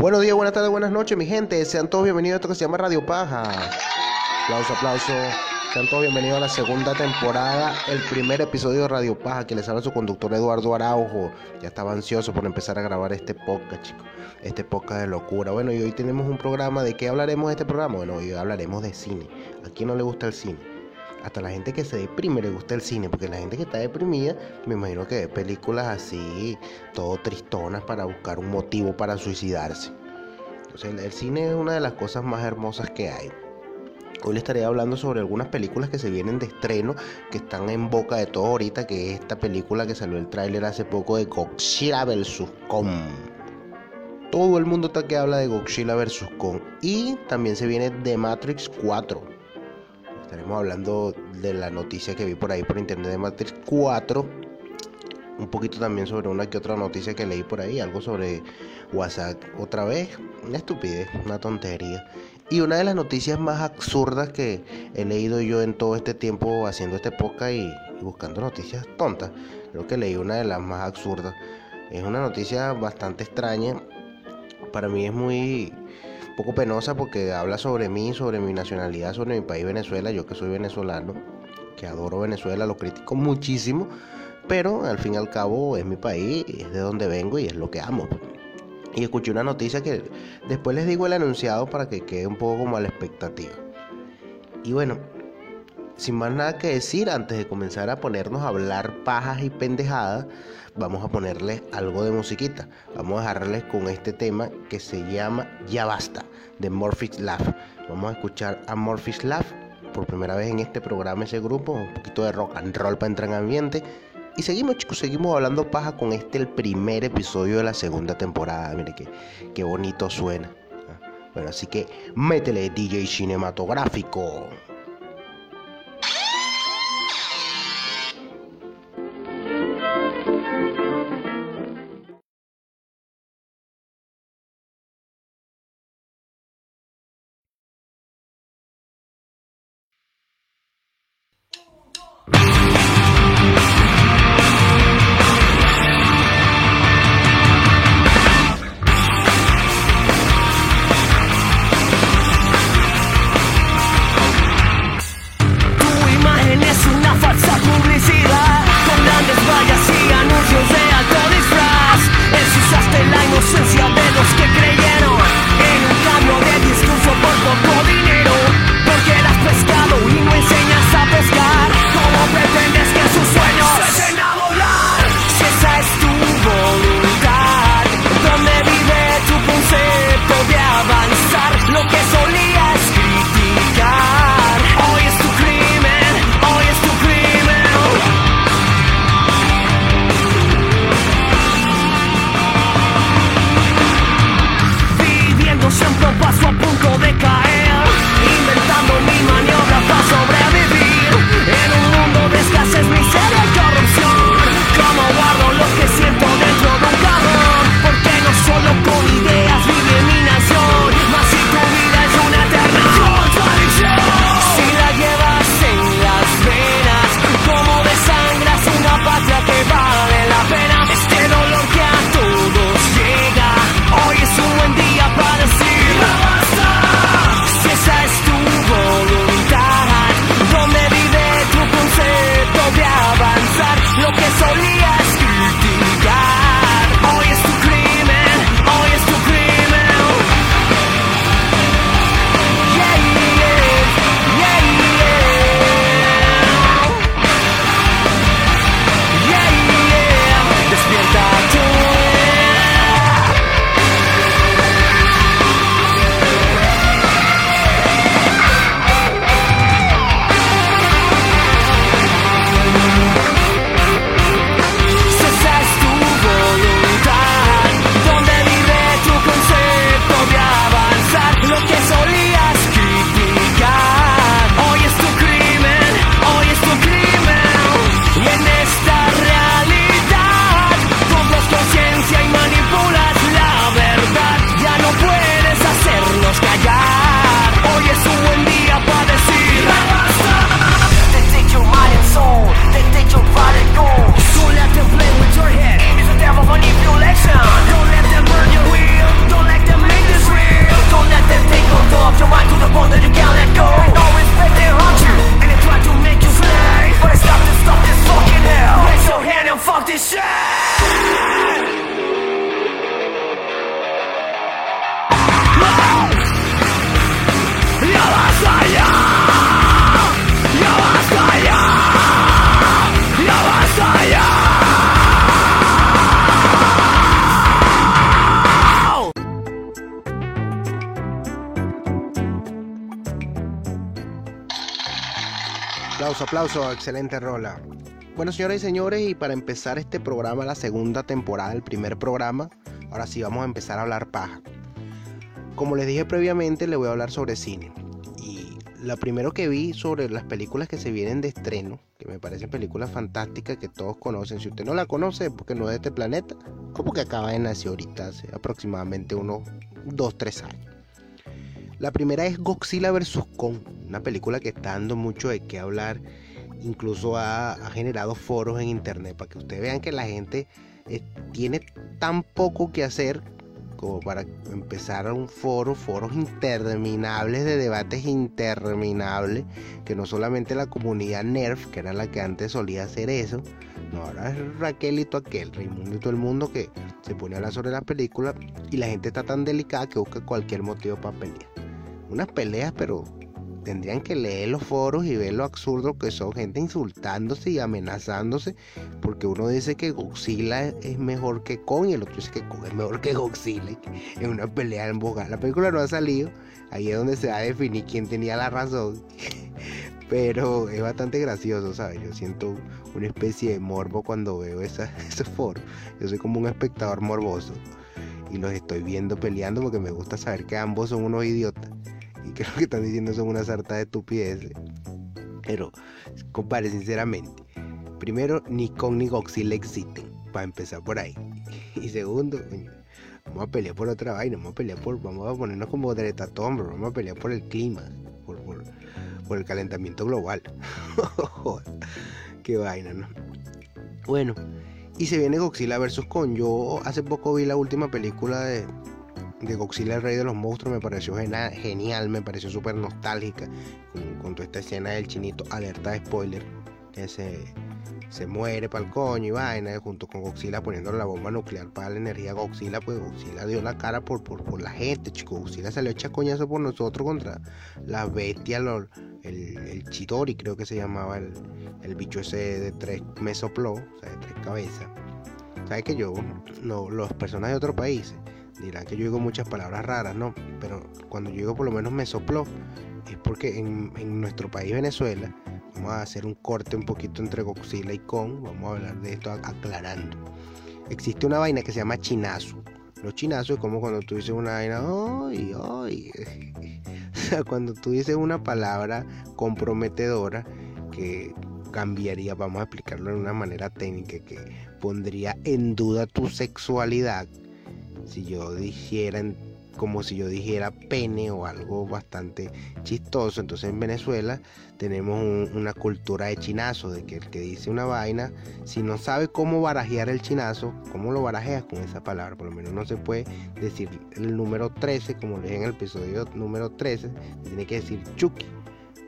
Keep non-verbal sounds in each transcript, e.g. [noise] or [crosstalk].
Buenos días, buenas tardes, buenas noches, mi gente. Sean todos bienvenidos a esto que se llama Radio Paja. Aplauso, aplauso. Sean todos bienvenidos a la segunda temporada, el primer episodio de Radio Paja, que les habla su conductor Eduardo Araujo. Ya estaba ansioso por empezar a grabar este podcast, chicos. Este podcast de locura. Bueno, y hoy tenemos un programa. ¿De qué hablaremos de este programa? Bueno, hoy hablaremos de cine. ¿A quién no le gusta el cine? Hasta la gente que se deprime le gusta el cine, porque la gente que está deprimida, me imagino que ve películas así, todo tristonas para buscar un motivo para suicidarse. Entonces, el, cine es una de las cosas más hermosas que hay. Hoy les estaré hablando sobre algunas películas que se vienen de estreno, que están en boca de todo ahorita, que es esta película que salió el tráiler hace poco de Godzilla vs. Kong. Todo el mundo está que habla de Godzilla vs. Kong. Y también se viene The Matrix 4 Estaremos hablando de la noticia que vi por ahí por internet de Matrix 4. Un poquito también sobre una que otra noticia que leí por ahí, algo sobre WhatsApp otra vez, una estupidez, una tontería. Y una de las noticias más absurdas que he leído yo en todo este tiempo haciendo este podcast y, buscando noticias tontas, creo que leí una de las más absurdas. Es una noticia bastante extraña. Para mí es muy poco penosa porque habla sobre mí, sobre mi nacionalidad, sobre mi país Venezuela, yo que soy venezolano, que adoro Venezuela, lo critico muchísimo, pero al fin y al cabo es mi país, es de donde vengo y es lo que amo. Y escuché una noticia que después les digo el anunciado para que quede un poco como a la expectativa. Y bueno, sin más nada que decir, antes de comenzar a ponernos a hablar pajas y pendejadas, vamos a ponerle algo de musiquita. Vamos a dejarles con este tema que se llama Ya Basta, de Morpheus Love. Vamos a escuchar a Morpheus Love por primera vez en este programa, ese grupo, un poquito de rock and roll para entrar en ambiente. Y seguimos, chicos, seguimos hablando paja con este, el primer episodio de la segunda temporada. Mire qué, qué bonito suena. Bueno, así que métele DJ cinematográfico. Excelente rola. Bueno, señoras y señores, y para empezar este programa, la segunda temporada, el primer programa, ahora sí vamos a empezar a hablar paja. Como les dije previamente, le voy a hablar sobre cine. Y lo primero que vi sobre las películas que se vienen de estreno, que me parecen películas fantásticas que todos conocen. Si usted no la conoce, porque no es de este planeta, como que acaba de nacer ahorita, hace aproximadamente unos 2-3 años. La primera es Godzilla vs. Kong, una película que está dando mucho de qué hablar. Incluso ha, generado foros en internet para que ustedes vean que la gente eh, tiene tan poco que hacer como para empezar un foro, foros interminables de debates interminables, que no solamente la comunidad NERF, que era la que antes solía hacer eso, no, ahora es Raquel y aquel, Raimundo y todo el mundo que se pone a hablar sobre la película y la gente está tan delicada que busca cualquier motivo para pelear. Unas peleas, pero tendrían que leer los foros y ver lo absurdo que son gente insultándose y amenazándose, porque uno dice que Godzilla es mejor que Kong y el otro dice que Kong es mejor que Godzilla. Es una pelea en boga. La película no ha salido, ahí es donde se va a definir quién tenía la razón. [laughs] Pero es bastante gracioso, ¿sabes? Yo siento una especie de morbo cuando veo esa, [laughs] esos foros. Yo soy como un espectador morboso y los estoy viendo peleando porque me gusta saber que ambos son unos idiotas que lo que están diciendo son una sarta de estupideces. Pero, compadre, sinceramente, primero, ni Kong ni Godzilla existen, para empezar por ahí. Y segundo, vamos a pelear por otra vaina, vamos a pelear por, vamos a ponernos como Tom, vamos a pelear por el clima, por, por, por el calentamiento global. [laughs] Qué vaina, ¿no? Bueno, y se viene Godzilla vs. Kong. Yo hace poco vi la última película de, de Godzilla el Rey de los Monstruos me pareció genial, me pareció súper nostálgica con, toda esta escena del chinito, alerta de spoiler, que se, se muere para el coño y vaina, junto con Godzilla poniéndole la bomba nuclear para la energía Godzilla, pues Godzilla dio la cara por, por, la gente, chico, Godzilla salió echa coñazo por nosotros contra las bestias, el, el Chitori creo que se llamaba el, el bicho ese de tres mesoplo, o sea, de tres cabezas. ¿Sabes que yo, no, las personas de otro país dirán que yo digo muchas palabras raras, ¿no? Pero cuando yo digo por lo menos me sopló, es porque en, nuestro país Venezuela, vamos a hacer un corte un poquito entre Godzilla y Kong, vamos a hablar de esto aclarando. Existe una vaina que se llama chinazo. Los chinazos es como cuando tú dices una vaina, ¡ay, ay! [laughs] o sea, cuando tú dices una palabra comprometedora que cambiaría, vamos a explicarlo de una manera técnica, que pondría en duda tu sexualidad si yo dijera como si yo dijera pene o algo bastante chistoso. Entonces en Venezuela tenemos una cultura de chinazo, de que el que dice una vaina, si no sabe cómo barajear el chinazo, cómo lo barajeas con esa palabra, por lo menos no se puede decir el número 13, como le dije en el episodio número 13, tiene que decir chuki.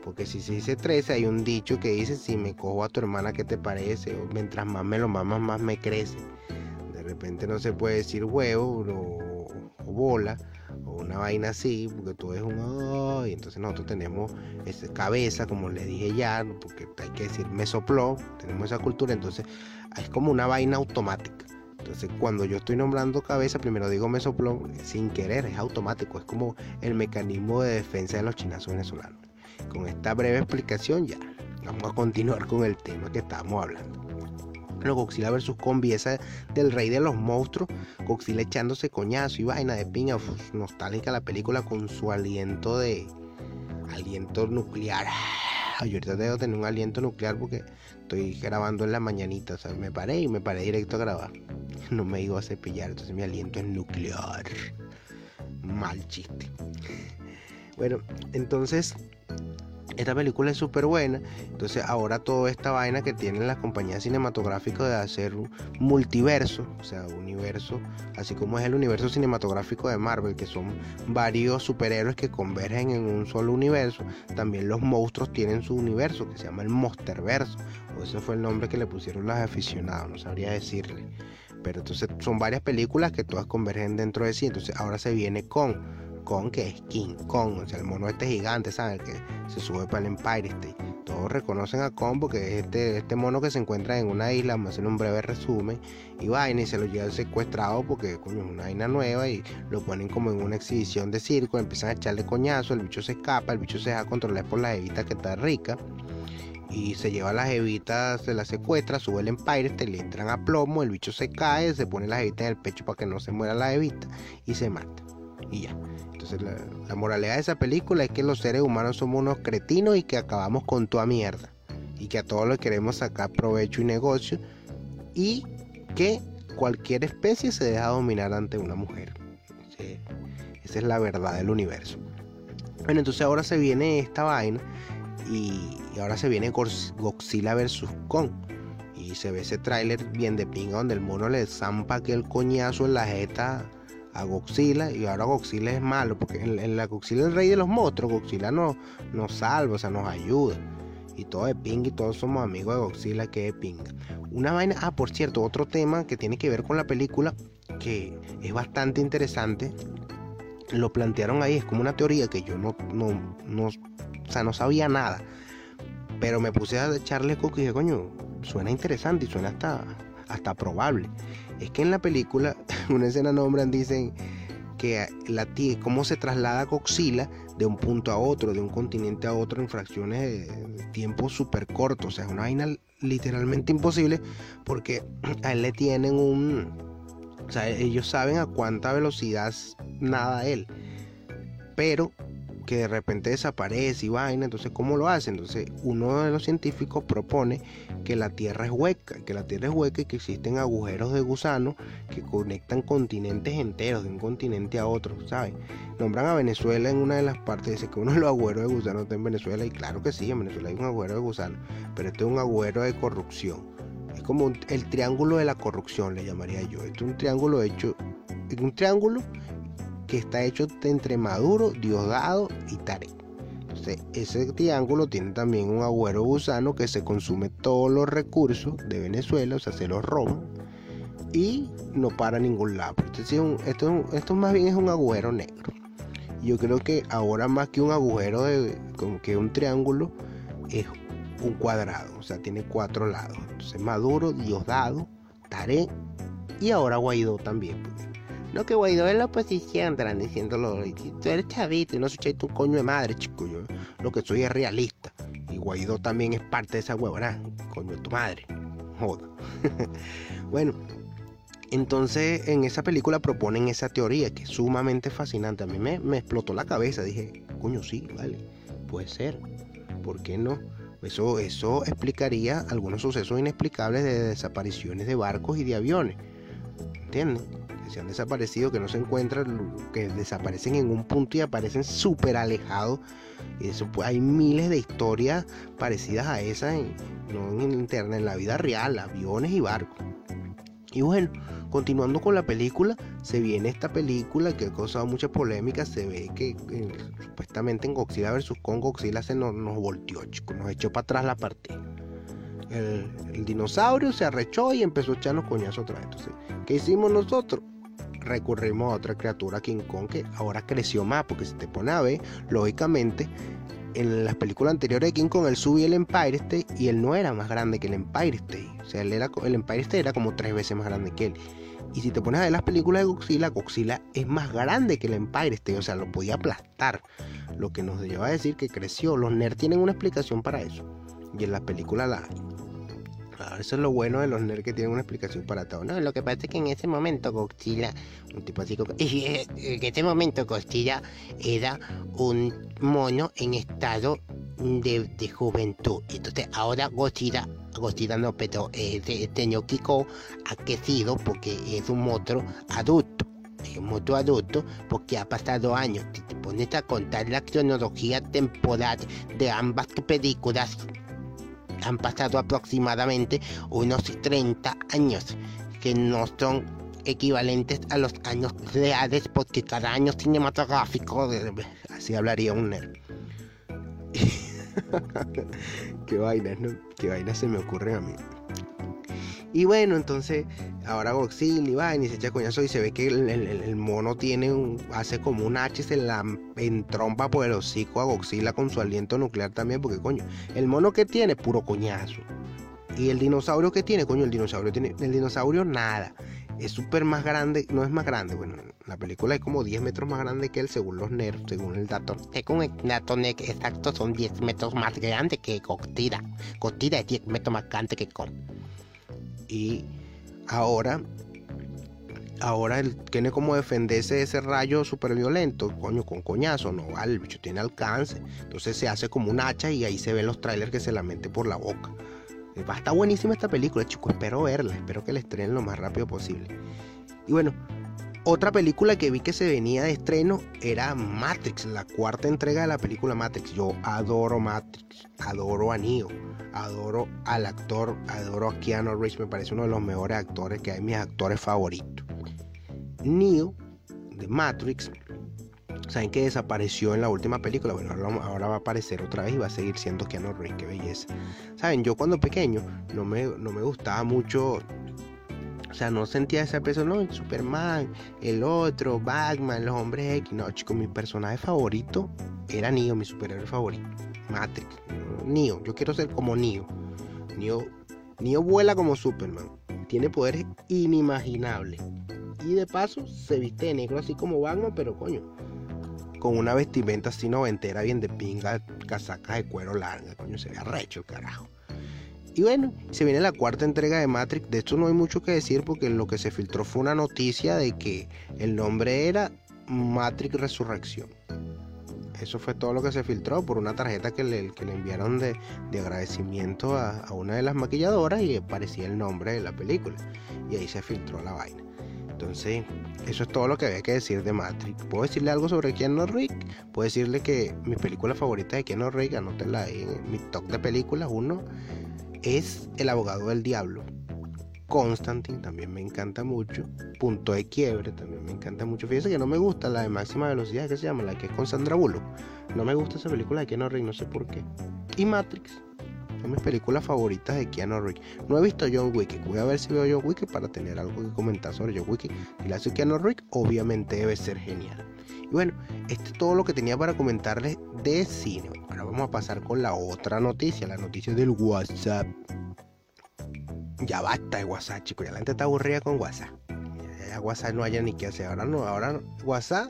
Porque si se dice 13 hay un dicho que dice, si me cojo a tu hermana, ¿qué te parece? O mientras más me lo mamas, más me crece repente no se puede decir huevo o, bola o una vaina así, porque tú es un y entonces nosotros tenemos esa cabeza, como le dije ya, porque hay que decir me sopló, tenemos esa cultura, entonces es como una vaina automática. Entonces, cuando yo estoy nombrando cabeza, primero digo me sopló sin querer, es automático, es como el mecanismo de defensa de los chinazos venezolanos. Con esta breve explicación, ya vamos a continuar con el tema que estábamos hablando. Godzilla vs. Combi, esa del rey de los monstruos, Godzilla echándose coñazo y vaina de piña, nostálgica la película con su aliento de aliento nuclear. Ay, ahorita debo tener un aliento nuclear porque estoy grabando en la mañanita, o sea, me paré y me paré directo a grabar. No me iba a cepillar, entonces mi aliento es nuclear. Mal chiste. Bueno, entonces esta película es súper buena. Entonces ahora toda esta vaina que tienen las compañías cinematográficas de hacer multiverso, o sea, universo, así como es el universo cinematográfico de Marvel, que son varios superhéroes que convergen en un solo universo, también los monstruos tienen su universo, que se llama el Monsterverso, o ese fue el nombre que le pusieron los aficionados, no sabría decirle. Pero entonces son varias películas que todas convergen dentro de sí, entonces ahora se viene con Que es King Kong, o sea, el mono este gigante, ¿saben? que se sube para el Empire State. Todos reconocen a Kong porque es este, este mono que se encuentra en una isla, vamos a hacer un breve resumen, y vaina y se lo llevan secuestrado porque coño, es una vaina nueva y lo ponen como en una exhibición de circo, empiezan a echarle coñazo, el bicho se escapa, el bicho se deja controlar por la evita que está rica y se lleva las evitas, se las secuestra, sube el Empire, te le entran a plomo, el bicho se cae, se pone las evitas en el pecho para que no se muera la evita y se mata. Y ya. Entonces la, la, moralidad de esa película es que los seres humanos somos unos cretinos y que acabamos con toda mierda. Y que a todos le queremos sacar provecho y negocio. Y que cualquier especie se deja dominar ante una mujer. Esa es la verdad del universo. Bueno, entonces ahora se viene esta vaina y, y ahora se viene Godzilla vs. Kong. Y se ve ese tráiler bien de pinga donde el mono le zampa aquel coñazo en la jeta a Godzilla y ahora Godzilla es malo porque en, la Godzilla es el rey de los monstruos, Godzilla nos, nos salva, o sea, nos ayuda. Y todo de pinga y todos somos amigos de Godzilla que de pinga. Una vaina, ah, por cierto, otro tema que tiene que ver con la película que es bastante interesante. Lo plantearon ahí, es como una teoría que yo no, no, no, o sea, no sabía nada. Pero me puse a echarle coco y dije, coño, suena interesante y suena hasta, hasta probable. Es que en la película, [laughs] una escena nombran, dicen que la cómo se traslada Godzilla de un punto a otro, de un continente a otro en fracciones de tiempo súper cortos. O sea, es una vaina literalmente imposible porque [clears throat] a él le tienen un... O sea, ellos saben a cuánta velocidad nada él. Pero que de repente desaparece y vaina, entonces ¿cómo lo hace? Entonces uno de los científicos propone que la Tierra es hueca, que la Tierra es hueca y que existen agujeros de gusano que conectan continentes enteros de un continente a otro, ¿saben? Nombran a Venezuela en una de las partes, dice que uno de los agujeros de gusano está en Venezuela y claro que sí, en Venezuela hay un agujero de gusano, pero este es un agujero de corrupción. Es como el triángulo de la corrupción, le llamaría yo. Este es un triángulo hecho, un triángulo que está hecho entre Maduro, Diosdado y Tarek. Entonces, ese triángulo tiene también un agüero gusano que se consume todos los recursos de Venezuela, o sea, se los roban y no para ningún lado. Esto, esto, esto más bien es un agujero negro. Yo creo que ahora más que un agujero de como que un triángulo es un cuadrado, o sea, tiene cuatro lados. Entonces, Maduro, Diosdado, Tarek y ahora Guaidó también. No que Guaidó es la oposición, estarán diciéndolo. Tú eres chavito y no soy un coño de madre, chico. Yo lo que soy es realista. Y Guaidó también es parte de esa huevona, coño de tu madre. Joda. [laughs] bueno, entonces en esa película proponen esa teoría que es sumamente fascinante. A mí me, explotó la cabeza. Dije, coño, sí, vale, puede ser. ¿Por qué no? Eso, eso explicaría algunos sucesos inexplicables de desapariciones de barcos y de aviones. ¿Entienden? Se han desaparecido, que no se encuentran, que desaparecen en un punto y aparecen súper alejados. Y eso, pues, hay miles de historias parecidas a esas, en, no en internet, en la vida real, aviones y barcos. Y bueno, continuando con la película, se viene esta película que ha causado mucha polémica. Se ve que supuestamente en Godzilla vs. Kong, Godzilla se nos, nos volteó, chicos, nos echó para atrás la partida. El, el, dinosaurio se arrechó y empezó a echarnos coñazos otra vez. Entonces, ¿qué hicimos nosotros? Recurrimos a otra criatura King Kong que ahora creció más, porque si te pone a ver, lógicamente, en las películas anteriores de King Kong, él subía el Empire State y él no era más grande que el Empire State. O sea, él era, el Empire State era como tres veces más grande que él. Y si te pones a ver las películas de Godzilla, Godzilla es más grande que el Empire State, o sea, lo podía aplastar. Lo que nos lleva a decir que creció. Los nerds tienen una explicación para eso. Y en las películas la eso es lo bueno de los nerds que tienen una explicación para todo. No, lo que pasa es que en ese momento Godzilla, un tipo así, [laughs] en ese momento Godzilla era un mono en estado de, juventud. Entonces ahora Godzilla, Godzilla no, pero este, este Kiko ha crecido porque es un monstruo adulto. Un monstruo adulto porque ha pasado años. Te pones a contar la cronología temporal de ambas películas, han pasado aproximadamente unos 30 años, que no son equivalentes a los años reales, porque cada año cinematográfico, así hablaría un nerd. [laughs] qué vainas, ¿no? Qué vainas se me ocurren a mí. Y bueno, entonces ahora Godzilla y va y se echa coñazo y se ve que el, mono tiene un, hace como un H, se la entrompa por el hocico a Godzilla con su aliento nuclear también, porque coño, el mono que tiene, puro coñazo. Y el dinosaurio que tiene, coño, el dinosaurio tiene, el dinosaurio nada. es súper más grande, no es más grande, bueno, la película es como 10 metros más grande que él según los nerds, según el dato. Según el dato exacto son 10 metros más grande que Godzilla. Godzilla es 10 metros más grande que. Y ahora, ahora él tiene como defenderse de ese rayo súper violento, coño, con coñazo, no vale, el bicho tiene alcance. Entonces se hace como un hacha y ahí se ven los trailers que se la mete por la boca. Va a estar buenísima esta película, chicos. Espero verla. Espero que la estrenen lo más rápido posible. Y bueno, otra película que vi que se venía de estreno era Matrix, la cuarta entrega de la película Matrix. Yo adoro Matrix, adoro a Neo, adoro al actor, adoro a Keanu Reeves, me parece uno de los mejores actores que hay, mis actores favoritos. Neo de Matrix Saben que desapareció en la última película. Bueno, ahora, va a aparecer otra vez y va a seguir siendo Keanu Reeves. Qué belleza. Saben, yo cuando pequeño no me, no me gustaba mucho. O sea, no sentía esa peso, no, Superman, el otro, Batman, los hombres X. No, chicos, mi personaje favorito era Neo, mi superhéroe favorito. Matrix. Neo, yo quiero ser como Neo. Neo, Neo vuela como Superman. Tiene poderes inimaginables. Y de paso se viste de negro así como Batman, pero coño, con una vestimenta así noventera, bien de pinga, casacas de cuero larga, coño, se ve arrecho, carajo. Y bueno, se viene la cuarta entrega de Matrix. De esto no hay mucho que decir porque lo que se filtró fue una noticia de que el nombre era Matrix Resurrección. Eso fue todo lo que se filtró por una tarjeta que le, que le enviaron de, agradecimiento a, una de las maquilladoras y aparecía el nombre de la película. Y ahí se filtró la vaina. Entonces, eso es todo lo que había que decir de Matrix. ¿Puedo decirle algo sobre Keanu Reeves? Puedo decirle que mi película favorita de Keanu Reeves, anótenla ahí en mi top de películas, uno es El abogado del diablo. Constantine también me encanta mucho. Punto de quiebre también me encanta mucho. Fíjense que no me gusta la de máxima velocidad, que se llama, la que es con Sandra Bullock. No me gusta esa película de Keanu Reeves, no sé por qué. Y Matrix. Son mis películas favoritas de Keanu Reeves. No he visto John Wick. Voy a ver si veo John Wick para tener algo que comentar sobre John Wick. Y la hace Keanu Reeves, obviamente debe ser genial. Y bueno, esto es todo lo que tenía para comentarles de cine. Ahora vamos a pasar con la otra noticia, la noticia del WhatsApp. Ya basta de WhatsApp, chicos. Ya la gente está aburrida con WhatsApp. Ya, WhatsApp no haya ni qué hacer. Ahora no, ahora WhatsApp,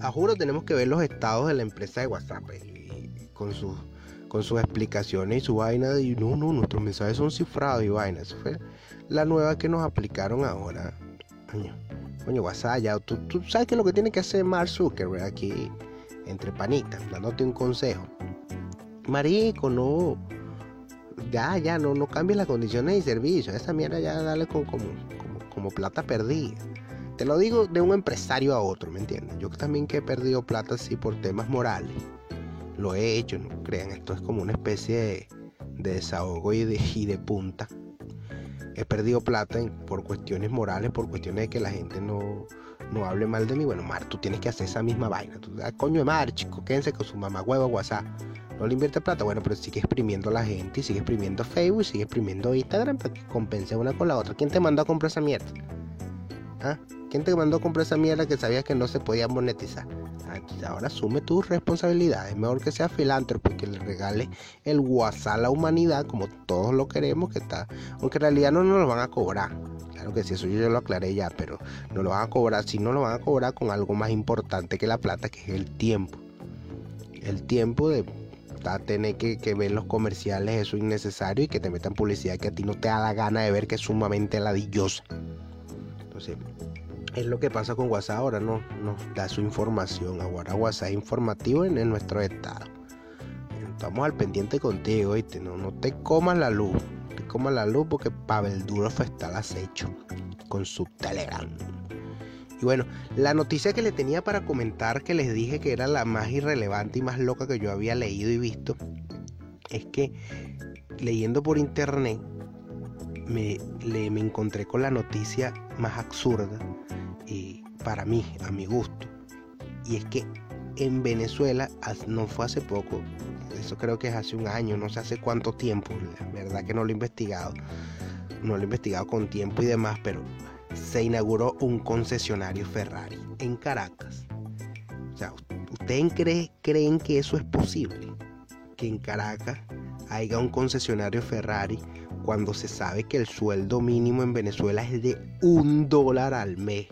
a juro tenemos que ver los estados de la empresa de WhatsApp y con sus con sus explicaciones y su vaina de no, no, nuestros mensajes son cifrados y vaina. Eso fue la nueva que nos aplicaron ahora. Coño, coño, WhatsApp, ya, tú, sabes que lo que tiene que hacer Mark Zuckerberg aquí, entre panitas, dándote un consejo. Marico, no. Ya, ya, no, no cambies las condiciones de servicio. Esa mierda ya dale como, como, como plata perdida. Te lo digo de un empresario a otro, ¿me entiendes? Yo también que he perdido plata así por temas morales lo he hecho, no crean, esto es como una especie de, desahogo y de, y de punta. He perdido plata por cuestiones morales, por cuestiones de que la gente no, no hable mal de mí. Bueno, Mar, tú tienes que hacer esa misma vaina. Tú, ah, coño de Mar, chico, quédense con su mamá huevo WhatsApp. No le invierte plata, bueno, pero sigue exprimiendo a la gente y sigue exprimiendo Facebook, sigue exprimiendo Instagram para que compense una con la otra. ¿Quién te mandó a comprar esa mierda? ¿Ah? ¿Quién te mandó a comprar esa mierda que sabías que no se podía monetizar? Ahora asume tus responsabilidades. Mejor que sea filántropo y que le regale el WhatsApp a la humanidad como todos lo queremos que está. Aunque en realidad no nos lo van a cobrar. Claro que sí, eso yo lo aclaré ya, pero no lo van a cobrar. Si no lo van a cobrar con algo más importante que la plata, que es el tiempo. El tiempo de tener que, que, ver los comerciales, eso es innecesario y que te metan publicidad que a ti no te da la gana de ver que es sumamente ladillosa. Entonces, es lo que pasa con WhatsApp ahora, no nos da su información. Ahora WhatsApp informativo en, nuestro estado. Estamos al pendiente contigo, ¿viste? No, no te comas la luz. te comas la luz porque Pavel Durov está al acecho con su Telegram. Y bueno, la noticia que le tenía para comentar, que les dije que era la más irrelevante y más loca que yo había leído y visto, es que leyendo por internet me, me encontré con la noticia más absurda para mí, a mi gusto. Y es que en Venezuela, no fue hace poco, eso creo que es hace un año, no sé hace cuánto tiempo, la verdad que no lo he investigado, no lo he investigado con tiempo y demás, pero se inauguró un concesionario Ferrari en Caracas. O sea, ¿ustedes creen que eso es posible? Que en Caracas haya un concesionario Ferrari cuando se sabe que el sueldo mínimo en Venezuela es de un dólar al mes.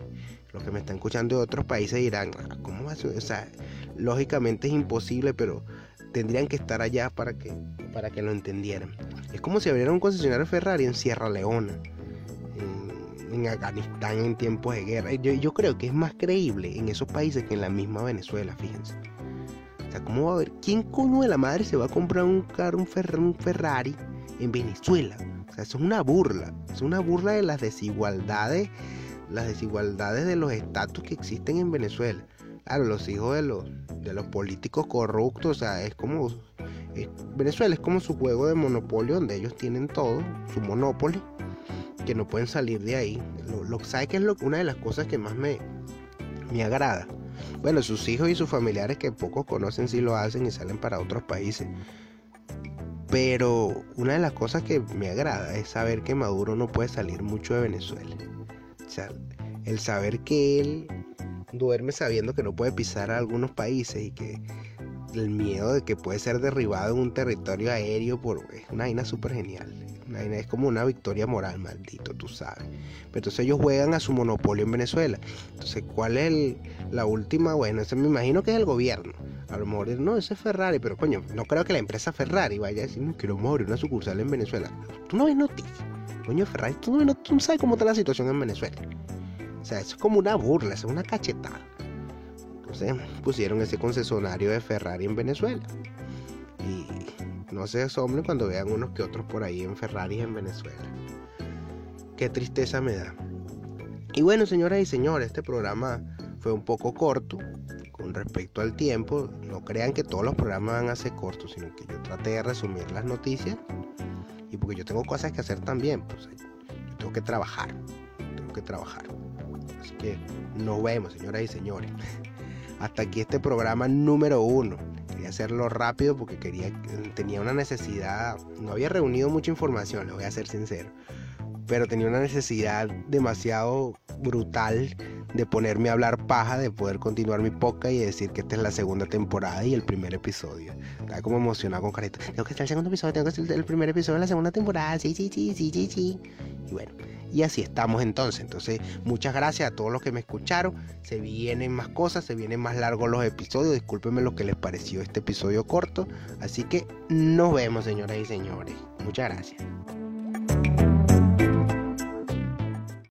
Los que me están escuchando de otros países dirán, ah, ¿cómo va a ser? O sea, lógicamente es imposible, pero tendrían que estar allá para que, para que lo entendieran. Es como si abriera un concesionario Ferrari en Sierra Leona, en, Afganistán en tiempos de guerra. Yo, yo, creo que es más creíble en esos países que en la misma Venezuela, fíjense. O sea, ¿cómo va a haber? ¿Quién coño de la madre se va a comprar un, carro, un, un Ferrari en Venezuela? O sea, eso es una burla. Es una burla de las desigualdades las desigualdades de los estatus que existen en Venezuela. Claro, los hijos de los, de los políticos corruptos, o sea, es como... Venezuela es como su juego de monopolio donde ellos tienen todo, su monopolio, que no pueden salir de ahí. Lo, lo ¿Sabe que es lo, una de las cosas que más me, me agrada? Bueno, sus hijos y sus familiares que pocos conocen sí lo hacen y salen para otros países. Pero una de las cosas que me agrada es saber que Maduro no puede salir mucho de Venezuela. El saber que él duerme sabiendo que no puede pisar a algunos países y que el miedo de que puede ser derribado en un territorio aéreo por es una vaina súper genial. es como una victoria moral, maldito, tú sabes. Pero entonces ellos juegan a su monopolio en Venezuela. Entonces, ¿cuál es la última? Bueno, ese me imagino que es el gobierno. A lo mejor no, ese es Ferrari, pero coño, no creo que la empresa Ferrari vaya a decir, no quiero morir una sucursal en Venezuela. Tú no ves noticias. Coño, Ferrari, tú no, sabes cómo está la situación en Venezuela. O sea, eso es como una burla, es una cachetada. Entonces pusieron ese concesionario de Ferrari en Venezuela. Y no se asombren cuando vean unos que otros por ahí en Ferrari en Venezuela. Qué tristeza me da. Y bueno, señoras y señores, este programa fue un poco corto con respecto al tiempo. No crean que todos los programas van a ser cortos, sino que yo traté de resumir las noticias y porque yo tengo cosas que hacer también, pues tengo que trabajar, tengo que trabajar. Así que nos vemos, señoras y señores. [laughs] Hasta aquí este programa número uno. Quería hacerlo rápido porque quería, tenía una necesidad, no había reunido mucha información, lo voy a ser sincero, pero tenía una necesidad demasiado brutal de ponerme a hablar paja, de poder continuar mi podcast y decir que esta es la segunda temporada y el primer episodio. Estaba como emocionado con carita. Tengo que estar el segundo episodio, tengo que estar el primer episodio de la segunda temporada. Sí, sí, sí, sí, sí, sí. Y bueno, y así estamos entonces. Entonces, muchas gracias a todos los que me escucharon. Se vienen más cosas, se vienen más largos los episodios. Discúlpenme lo que les pareció este episodio corto. Así que nos vemos, señoras y señores. Muchas gracias.